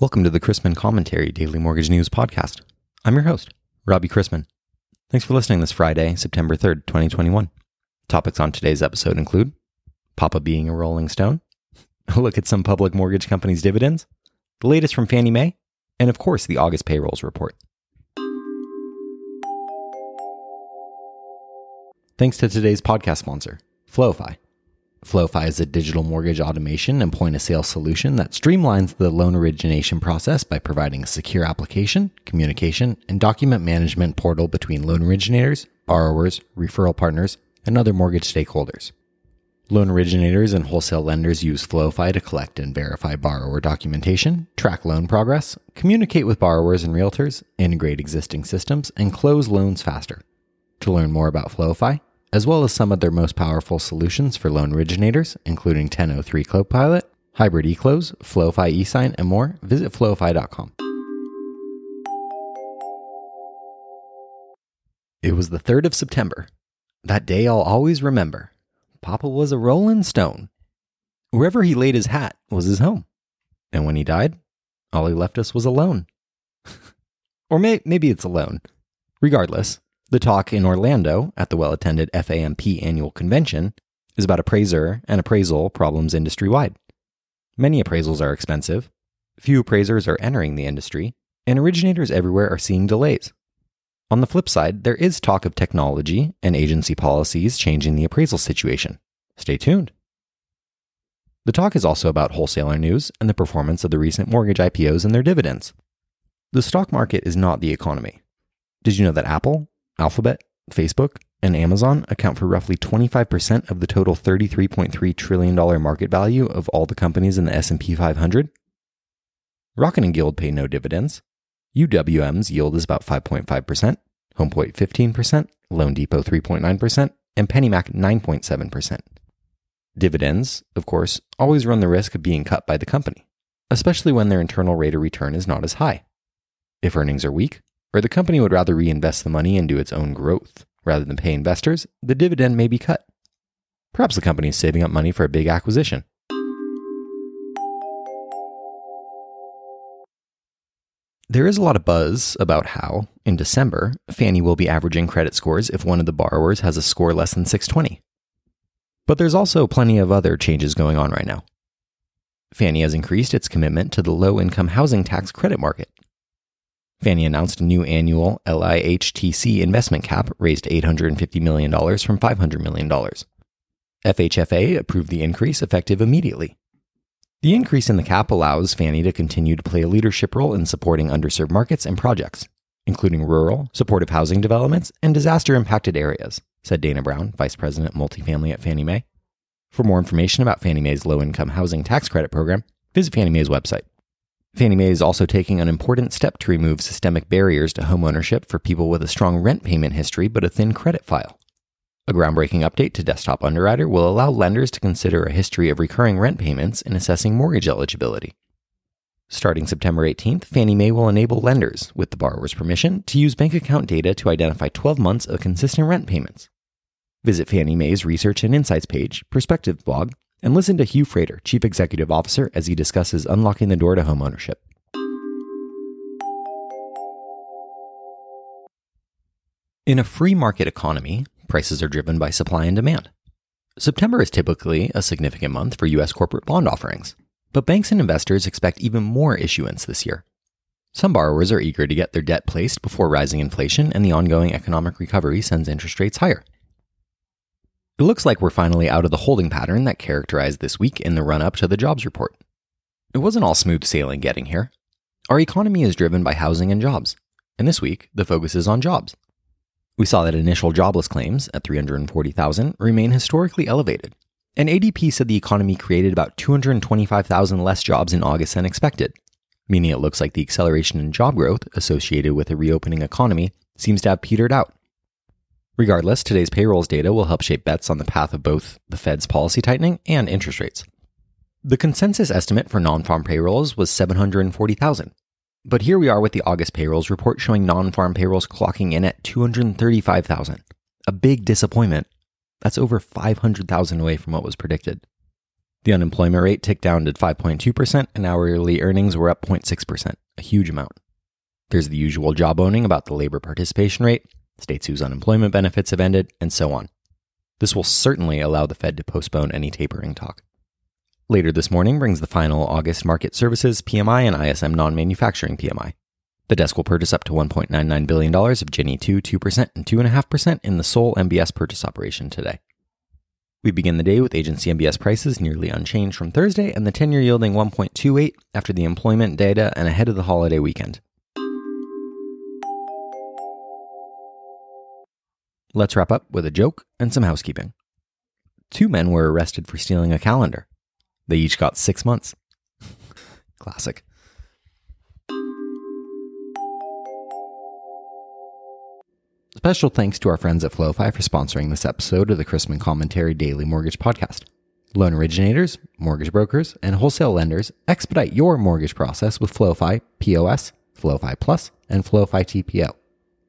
Welcome to the Chrisman Commentary Daily Mortgage News Podcast. I'm your host, Robbie Chrisman. Thanks for listening this Friday, September 3rd, 2021. Topics on today's episode include Papa being a rolling stone, a look at some public mortgage companies' dividends, the latest from Fannie Mae, and of course, the August payrolls report. Thanks to today's podcast sponsor, Floify. Floify is a digital mortgage automation and point of sale solution that streamlines the loan origination process by providing a secure application, communication, and document management portal between loan originators, borrowers, referral partners, and other mortgage stakeholders. Loan originators and wholesale lenders use Floify to collect and verify borrower documentation, track loan progress, communicate with borrowers and realtors, integrate existing systems, and close loans faster. To learn more about Floify, as well as some of their most powerful solutions for loan originators, including 1003 Copilot, Hybrid eClose, Floify eSign, and more, visit floify.com. It was the 3rd of September. That day I'll always remember. Papa was a rolling stone. Wherever he laid his hat was his home. And when he died, all he left us was alone. or may- maybe it's alone. Regardless, the talk in Orlando at the well attended FAMP annual convention is about appraiser and appraisal problems industry wide. Many appraisals are expensive, few appraisers are entering the industry, and originators everywhere are seeing delays. On the flip side, there is talk of technology and agency policies changing the appraisal situation. Stay tuned. The talk is also about wholesaler news and the performance of the recent mortgage IPOs and their dividends. The stock market is not the economy. Did you know that Apple, Alphabet, Facebook, and Amazon account for roughly 25% of the total $33.3 trillion market value of all the companies in the S&P 500? Rocket and Guild pay no dividends. UWM's yield is about 5.5%, HomePoint 15%, loanDepot 3.9%, and PennyMac 9.7%. Dividends, of course, always run the risk of being cut by the company, especially when their internal rate of return is not as high. If earnings are weak, or the company would rather reinvest the money into its own growth rather than pay investors, the dividend may be cut. Perhaps the company is saving up money for a big acquisition. There is a lot of buzz about how, in December, Fannie will be averaging credit scores if one of the borrowers has a score less than 620. But there's also plenty of other changes going on right now. Fannie has increased its commitment to the low income housing tax credit market. Fannie announced a new annual LIHTC investment cap raised $850 million from $500 million. FHFA approved the increase effective immediately. The increase in the cap allows Fannie to continue to play a leadership role in supporting underserved markets and projects, including rural, supportive housing developments, and disaster impacted areas, said Dana Brown, Vice President Multifamily at Fannie Mae. For more information about Fannie Mae's low income housing tax credit program, visit Fannie Mae's website. Fannie Mae is also taking an important step to remove systemic barriers to homeownership for people with a strong rent payment history but a thin credit file. A groundbreaking update to Desktop Underwriter will allow lenders to consider a history of recurring rent payments in assessing mortgage eligibility. Starting September 18th, Fannie Mae will enable lenders, with the borrower's permission, to use bank account data to identify 12 months of consistent rent payments. Visit Fannie Mae's Research and Insights page, Perspective blog, and listen to Hugh Frater, Chief Executive Officer, as he discusses unlocking the door to homeownership. In a free market economy, prices are driven by supply and demand. September is typically a significant month for U.S. corporate bond offerings, but banks and investors expect even more issuance this year. Some borrowers are eager to get their debt placed before rising inflation and the ongoing economic recovery sends interest rates higher. It looks like we're finally out of the holding pattern that characterized this week in the run up to the jobs report. It wasn't all smooth sailing getting here. Our economy is driven by housing and jobs, and this week the focus is on jobs. We saw that initial jobless claims at 340,000 remain historically elevated, and ADP said the economy created about 225,000 less jobs in August than expected, meaning it looks like the acceleration in job growth associated with a reopening economy seems to have petered out. Regardless, today's payrolls data will help shape bets on the path of both the Fed's policy tightening and interest rates. The consensus estimate for non farm payrolls was 740,000. But here we are with the August payrolls report showing non farm payrolls clocking in at 235,000. A big disappointment. That's over 500,000 away from what was predicted. The unemployment rate ticked down to 5.2%, and hourly earnings were up 0.6%, a huge amount. There's the usual job owning about the labor participation rate, states whose unemployment benefits have ended, and so on. This will certainly allow the Fed to postpone any tapering talk. Later this morning brings the final August Markit services PMI and ISM non manufacturing PMI. The desk will purchase up to $1.99 billion of Ginnie 2, 2%, and 2.5% in the sole MBS purchase operation today. We begin the day with agency MBS prices nearly unchanged from Thursday and the 10 year yielding 1.28 after the employment data and ahead of the holiday weekend. Let's wrap up with a joke and some housekeeping. Two men were arrested for stealing a calendar. They each got six months. Classic. Special thanks to our friends at Floify for sponsoring this episode of the Chrisman Commentary Daily Mortgage Podcast. Loan originators, mortgage brokers, and wholesale lenders expedite your mortgage process with Floify POS, Floify Plus, and Floify TPO.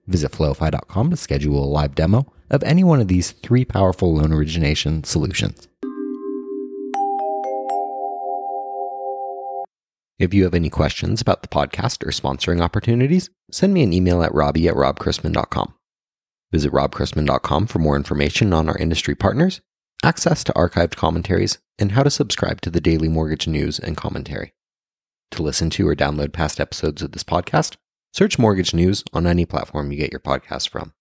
Visit floify.com to schedule a live demo of any one of these three powerful loan origination solutions. If you have any questions about the podcast or sponsoring opportunities, send me an email at robbie at robchrisman.com. Visit robchrisman.com for more information on our industry partners, access to archived commentaries, and how to subscribe to the daily mortgage news and commentary. To listen to or download past episodes of this podcast, search Mortgage News on any platform you get your podcast from.